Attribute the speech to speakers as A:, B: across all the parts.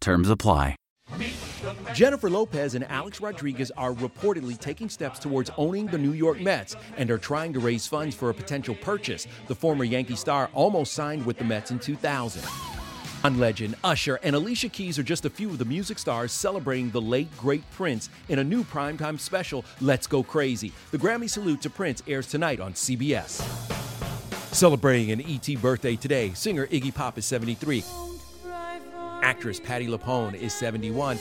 A: Terms apply.
B: Jennifer Lopez and Alex Rodriguez are reportedly taking steps towards owning the New York Mets and are trying to raise funds for a potential purchase. The former Yankee star almost signed with the Mets in 2000. John Legend, Usher, and Alicia Keys are just a few of the music stars celebrating the late great Prince in a new primetime special, Let's Go Crazy. The Grammy salute to Prince airs tonight on CBS. Celebrating an ET birthday today, singer Iggy Pop is 73. Actress Patti LuPone is 71.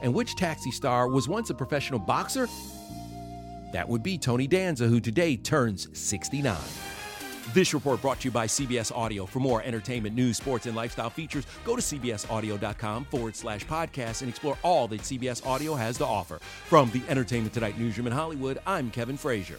B: And which taxi star was once a professional boxer? That would be Tony Danza, who today turns 69. This report brought to you by CBS Audio. For more entertainment, news, sports, and lifestyle features, go to cbsaudio.com forward slash podcast and explore all that CBS Audio has to offer. From the Entertainment Tonight newsroom in Hollywood, I'm Kevin Frazier.